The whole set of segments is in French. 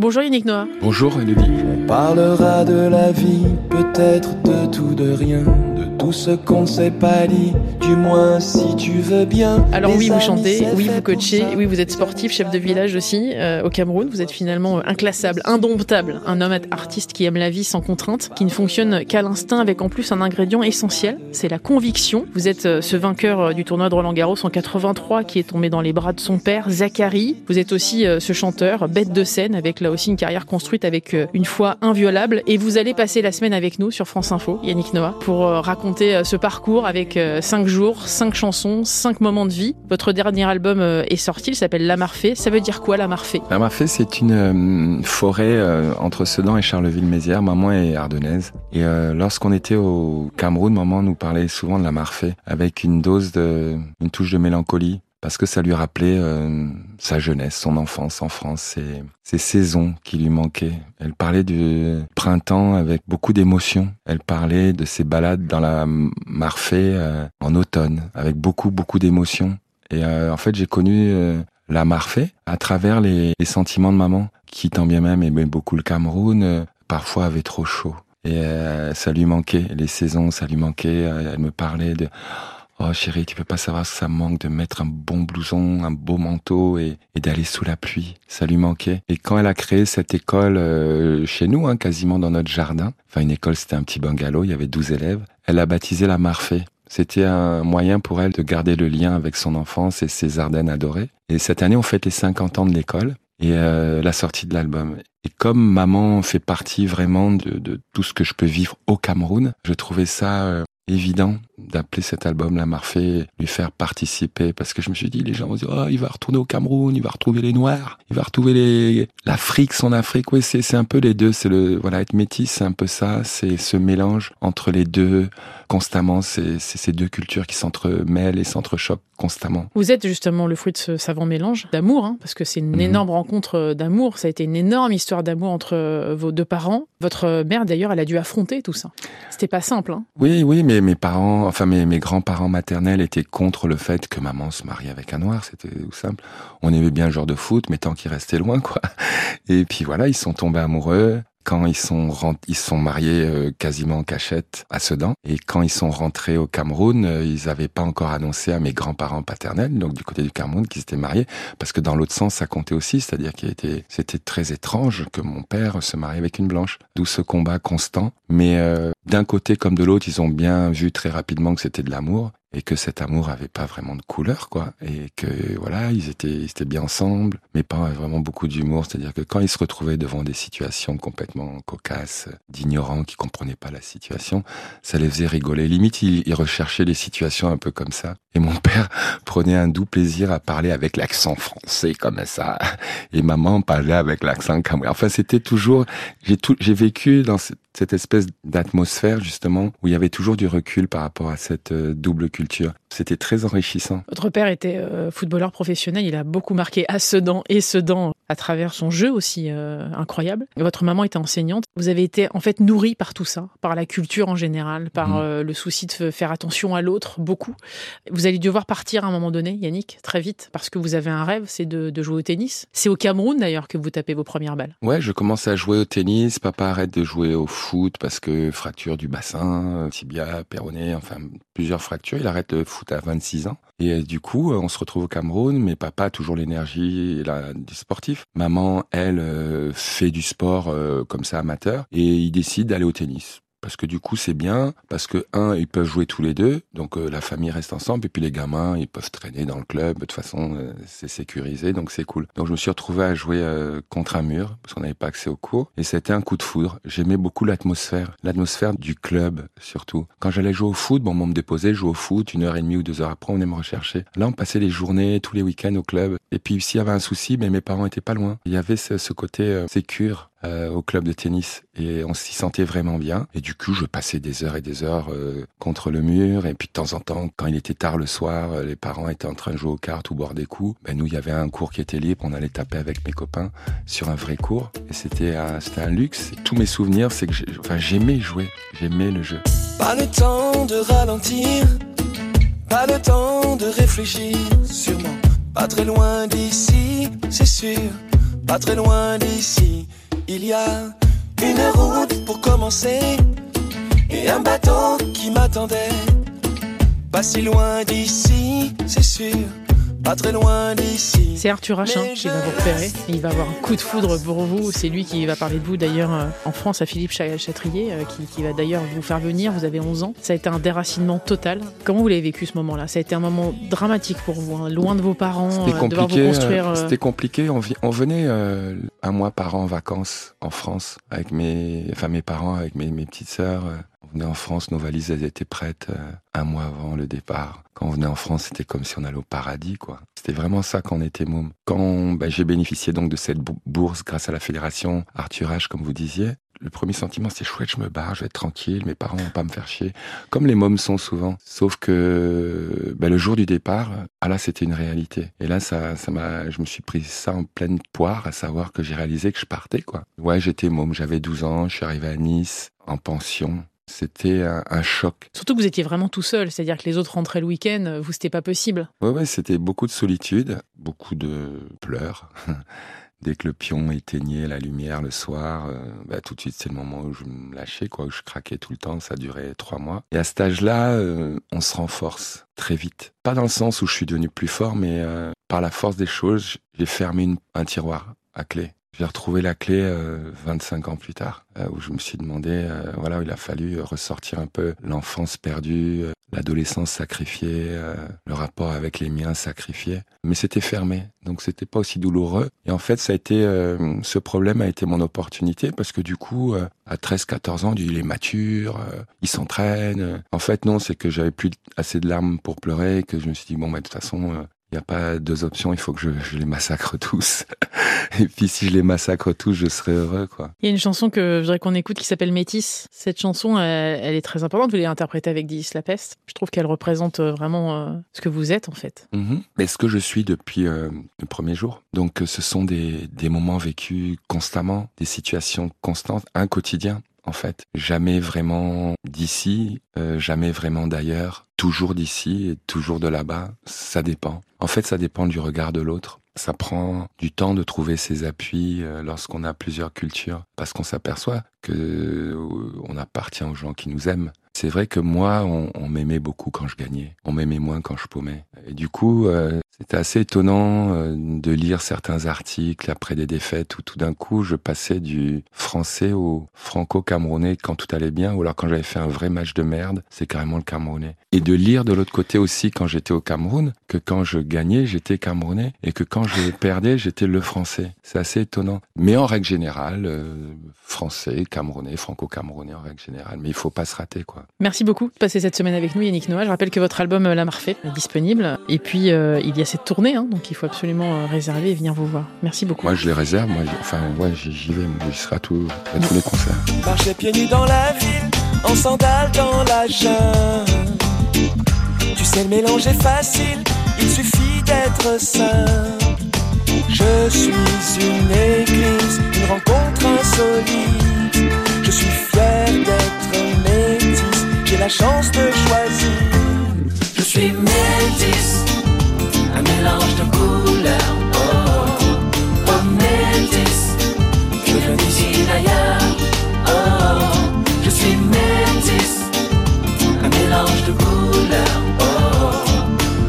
Bonjour Yannick Noah. Bonjour Elodie. On parlera de la vie, peut-être de tout, de rien, tout ce qu'on ne s'est pas dit, du moins si tu veux bien. Alors oui, vous chantez, oui, vous coachez, oui, vous êtes sportif, chef de village aussi euh, au Cameroun. Vous êtes finalement inclassable, indomptable, un homme artiste qui aime la vie sans contrainte, qui ne fonctionne qu'à l'instinct avec en plus un ingrédient essentiel, c'est la conviction. Vous êtes euh, ce vainqueur euh, du tournoi de Roland Garros en 83 qui est tombé dans les bras de son père, Zachary. Vous êtes aussi ce chanteur, bête de scène, avec là aussi une carrière construite avec une foi inviolable. Et vous allez passer la semaine avec nous sur France Info, Yannick Noah, pour euh, raconter euh, ce parcours avec euh, cinq jours, cinq chansons, cinq moments de vie. Votre dernier album euh, est sorti, il s'appelle La Marfée. Ça veut dire quoi La Marfée? La Marfée, c'est une euh, forêt euh, entre Sedan et Charleville-Mézières. Maman est ardennaise. Et euh, lorsqu'on était au Cameroun, maman nous parlait souvent de la Marfée avec une dose de, une touche de mélancolie. Parce que ça lui rappelait euh, sa jeunesse, son enfance en France, ses, ses saisons qui lui manquaient. Elle parlait du printemps avec beaucoup d'émotion. Elle parlait de ses balades dans la Marfée euh, en automne avec beaucoup, beaucoup d'émotion. Et euh, en fait, j'ai connu euh, la Marfée à travers les, les sentiments de maman, qui tant bien même aimait beaucoup le Cameroun, euh, parfois avait trop chaud. Et euh, ça lui manquait, les saisons, ça lui manquait. Elle me parlait de Oh chérie, tu peux pas savoir ce que ça manque de mettre un bon blouson, un beau manteau et, et d'aller sous la pluie. Ça lui manquait. Et quand elle a créé cette école euh, chez nous, hein, quasiment dans notre jardin, enfin une école c'était un petit bungalow, il y avait 12 élèves, elle l'a baptisé la Marfée. C'était un moyen pour elle de garder le lien avec son enfance et ses Ardennes adorées. Et cette année, on fête les 50 ans de l'école et euh, la sortie de l'album. Et comme maman fait partie vraiment de, de tout ce que je peux vivre au Cameroun, je trouvais ça euh, évident d'appeler cet album La Marfée, lui faire participer, parce que je me suis dit, les gens vont dire, oh, il va retourner au Cameroun, il va retrouver les Noirs, il va retrouver les l'Afrique, son Afrique. Oui, c'est c'est un peu les deux. C'est le voilà, être métis, c'est un peu ça. C'est ce mélange entre les deux constamment. C'est ces deux cultures qui s'entremêlent et s'entrechoquent constamment. Vous êtes justement le fruit de ce savant mélange d'amour, hein, parce que c'est une Mhm. énorme rencontre euh, d'amour. Ça a été une énorme histoire d'amour entre euh, vos deux parents. Votre mère, d'ailleurs, elle a dû affronter tout ça. C'était pas simple. Hein. Oui, oui, mais mes parents, enfin mes, mes grands-parents maternels étaient contre le fait que maman se marie avec un noir. C'était tout simple. On aimait bien le genre de foot, mais tant qu'il restait loin, quoi. Et puis voilà, ils sont tombés amoureux. Quand ils sont ils sont mariés euh, quasiment en cachette à Sedan. Et quand ils sont rentrés au Cameroun, euh, ils n'avaient pas encore annoncé à mes grands-parents paternels, donc du côté du Cameroun, qu'ils étaient mariés, parce que dans l'autre sens, ça comptait aussi, c'est-à-dire qu'il était, c'était très étrange que mon père se marie avec une blanche. D'où ce combat constant. Mais euh, d'un côté comme de l'autre, ils ont bien vu très rapidement que c'était de l'amour et que cet amour avait pas vraiment de couleur, quoi. Et que voilà, ils étaient, ils étaient bien ensemble. Mes parents avaient vraiment beaucoup d'humour, c'est-à-dire que quand ils se retrouvaient devant des situations complètement cocasses, d'ignorants qui comprenaient pas la situation, ça les faisait rigoler. Limite, ils, recherchaient des situations un peu comme ça. Et mon père prenait un doux plaisir à parler avec l'accent français comme ça. Et maman parlait avec l'accent camerounais. Enfin, c'était toujours, j'ai tout, j'ai vécu dans cette, cette espèce d'atmosphère justement où il y avait toujours du recul par rapport à cette euh, double culture. C'était très enrichissant. Votre père était euh, footballeur professionnel. Il a beaucoup marqué à Sedan et Sedan à travers son jeu aussi euh, incroyable. Votre maman était enseignante. Vous avez été en fait nourri par tout ça, par la culture en général, par Mhm. euh, le souci de faire attention à l'autre, beaucoup. Vous allez devoir partir à un moment donné, Yannick, très vite, parce que vous avez un rêve, c'est de, de jouer au tennis. C'est au Cameroun d'ailleurs que vous tapez vos premières balles. Ouais, je commence à jouer au tennis. Papa arrête de jouer au foot parce que fracture du bassin, euh, tibia, péroné, enfin plusieurs fractures. Il arrête le foot à 26 ans. Et euh, du coup, euh, on se retrouve au Cameroun, mais papa toujours l'énergie la- du sportif. Maman, elle, fait du sport comme ça amateur et il décide d'aller au tennis. Parce que du coup, c'est bien, parce que, un, ils peuvent jouer tous les deux, donc euh, la famille reste ensemble, et puis les gamins, ils peuvent traîner dans le club, de toute façon, euh, c'est sécurisé, donc c'est cool. Donc je me suis retrouvé à jouer euh, contre un mur, parce qu'on n'avait pas accès aux cours, et c'était un coup de foudre. J'aimais beaucoup l'atmosphère, l'atmosphère du club, surtout. Quand j'allais jouer au foot, bon, on me déposait, je jouais au foot, une heure et demie ou deux heures après, on venait me rechercher. Là, on passait les journées, tous les week-ends au club, et puis s'il y avait un souci, mais mes parents étaient pas loin. Il y avait ce, ce côté sécure, euh, au club de tennis et on s'y sentait vraiment bien. Et du coup, je passais des heures et des heures euh, contre le mur. Et puis de temps en temps, quand il était tard le soir, euh, les parents étaient en train de jouer aux cartes ou boire des coups. Ben nous, il y avait un cours qui était libre. On allait taper avec mes copains sur un vrai cours. Et c'était un, c'était un luxe. Tous mes souvenirs, c'est que j'aimais jouer, j'aimais le jeu. Pas le temps de ralentir, pas le temps de réfléchir, sûrement. Pas très loin d'ici, c'est sûr, pas très loin d'ici. Y a une route pour commencer et un bateau qui m'attendait. Pas si loin d'ici, c'est sûr pas très loin d'ici. C'est Arthur Rachin qui va vous repérer. Il va avoir un coup de foudre pour vous. C'est lui qui va parler de vous d'ailleurs euh, en France à Philippe Chatrier, euh, qui, va d'ailleurs vous faire venir. Vous avez 11 ans. Ça a été un déracinement total. Comment vous l'avez vécu ce moment-là? Ça a été un moment dramatique pour vous, hein, loin de vos parents, C'était euh, devoir vous construire. C'était compliqué. On, on venait un mois par an en vacances en France avec mes, enfin mes parents, avec mes, mes petites sœurs. On venait en France, nos valises étaient prêtes un mois avant le départ quand on venait en France, c'était comme si on allait au paradis, quoi. C'était vraiment ça quand on était môme. Quand bah, j'ai bénéficié donc de cette bourse grâce à la fédération Arthur H, comme vous disiez, le premier sentiment c'est chouette, je me barre, je vais être tranquille, mes parents vont pas me faire chier, comme les mômes sont souvent. Sauf que bah, le jour du départ, ah là c'était une réalité. Et là ça, ça je me suis pris ça en pleine poire, à savoir que j'ai réalisé que je partais quoi. Ouais, j'étais môme, j'avais 12 ans, je suis arrivé à Nice en pension. C'était un, choc. Surtout que vous étiez vraiment tout seul, c'est-à-dire que les autres rentraient le week-end, vous, c'était pas possible. Ouais, ouais, c'était beaucoup de solitude, beaucoup de pleurs. Dès que le pion éteignait la lumière le soir, euh, bah, tout de suite c'est le moment où je me lâchais, quoi, où je craquais tout le temps. Ça durait trois mois. Et à cet âge-là, euh, on se renforce très vite. Pas dans le sens où je suis devenu plus fort, mais euh, par la force des choses, j'ai fermé un tiroir à clé. J'ai retrouvé la clé 25 ans plus tard. Euh, où je me suis demandé, euh, voilà, il a fallu ressortir un peu l'enfance perdue, euh, l'adolescence sacrifiée, le rapport avec les miens sacrifiés. Mais c'était fermé, donc c'était pas aussi douloureux. Et en fait, ça a été, ce problème a été mon opportunité parce que du coup, à 13-14 ans, il est mature, il s'entraîne. En fait, non, c'est que j'avais plus assez de larmes pour pleurer, que je me suis dit bon, bah, de toute façon, il n'y a pas deux options, il faut que je, je les massacre tous. Et puis si je les massacre tous, je serai heureux. quoi. Il y a une chanson que je voudrais qu'on écoute qui s'appelle Métis. Cette chanson, elle, est très importante. Vous l'avez interprétée avec Dis La Peste. Je trouve qu'elle représente euh, vraiment euh, ce que vous êtes en fait. Mm Mais ce que je suis depuis euh, le premier jour. Donc ce sont des, des moments vécus constamment, des situations constantes, un quotidien en fait. Jamais vraiment d'ici, jamais vraiment d'ailleurs, toujours d'ici et toujours de là-bas. Ça dépend. En fait, ça dépend du regard de l'autre. Ça prend du temps de trouver ses appuis euh, lorsqu'on a plusieurs cultures, parce qu'on s'aperçoit que euh, on appartient aux gens qui nous aiment. C'est vrai que moi, on, m'aimait beaucoup quand je gagnais, on m'aimait moins quand je paumais. Et du coup, euh, c'était assez étonnant euh, de lire certains articles après des défaites où tout d'un coup je passais du français au franco-camerounais quand tout allait bien, ou alors quand j'avais fait un vrai match de merde, c'est carrément le camerounais. Et de lire de l'autre côté aussi quand j'étais au Cameroun, que quand je gagnais, j'étais camerounais, et que quand je perdais, j'étais le français. C'est assez étonnant. Mais en règle générale, euh, français, camerounais, franco-camerounais en règle générale. Mais il faut pas se rater, quoi. Merci beaucoup de passer cette semaine avec nous, Yannick Noah. Je rappelle que votre album La Marfait est disponible. Et puis, il y a cette tournée, hein, donc il faut absolument euh, réserver et venir vous voir. Merci beaucoup. Moi, je les réserve. Moi, enfin, ouais, j'y vais. J'y serai à, tous les concerts. Marcher pieds nus dans la ville, en sandales dans la jungle. Tu sais, le mélange est facile, il suffit d'être simple. Je suis une église, une rencontre insolite. Je suis fier d'être la chance de choisir. Je suis métisse un mélange de couleurs. Oh, oh, métis, je viens d'ici d'ailleurs. Oh, je suis métis, un mélange de couleurs. Oh,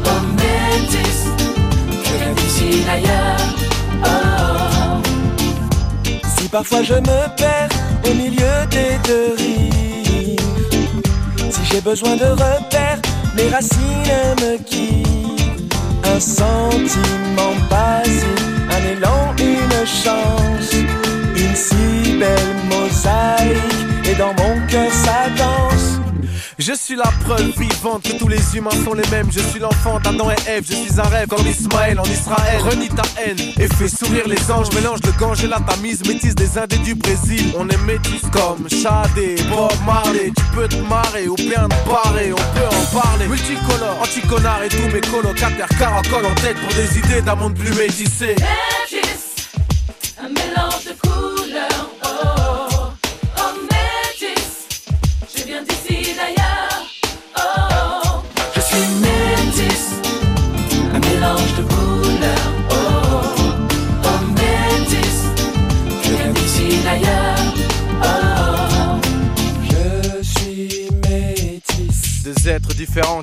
oh, métis, je viens d'ici d'ailleurs. Oh, si parfois je me perds au milieu des deux j'ai besoin de repères, mes racines me quittent un sentiment basique, un élan, une chance, une si belle mosaïque, et dans mon cœur ça. Je suis la preuve vivante que tous les humains sont les mêmes. Je suis l'enfant d'Adam et Ève. Je suis un rêve comme Ismaël en Israël. Renie ta haine et fais sourire les anges. Mélange le gange et la tamise. Métis des Indes du Brésil. On est métis comme Shadé, Bob Marley. Tu peux te marrer ou bien te barrer. On peut en parler. Multicolore, anti-connard et tous mes colocataires caracoles en tête pour des idées d'un monde plus métissé. un mélange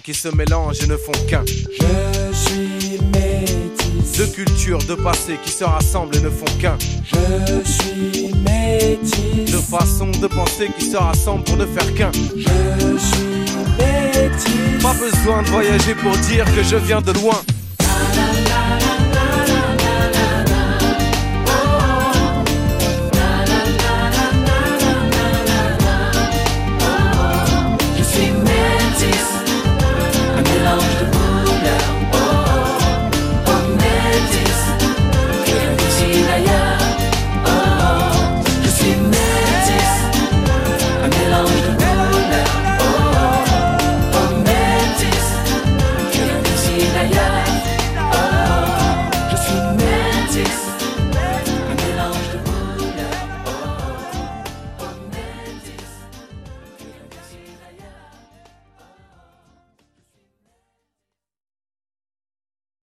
qui se mélangent et ne font qu'un. Je suis métis. Deux cultures, deux passés qui se rassemblent et ne font qu'un. Je suis métis. Deux façons de penser qui se rassemblent pour ne faire qu'un. Je suis métis. Pas besoin de voyager pour dire que je viens de loin.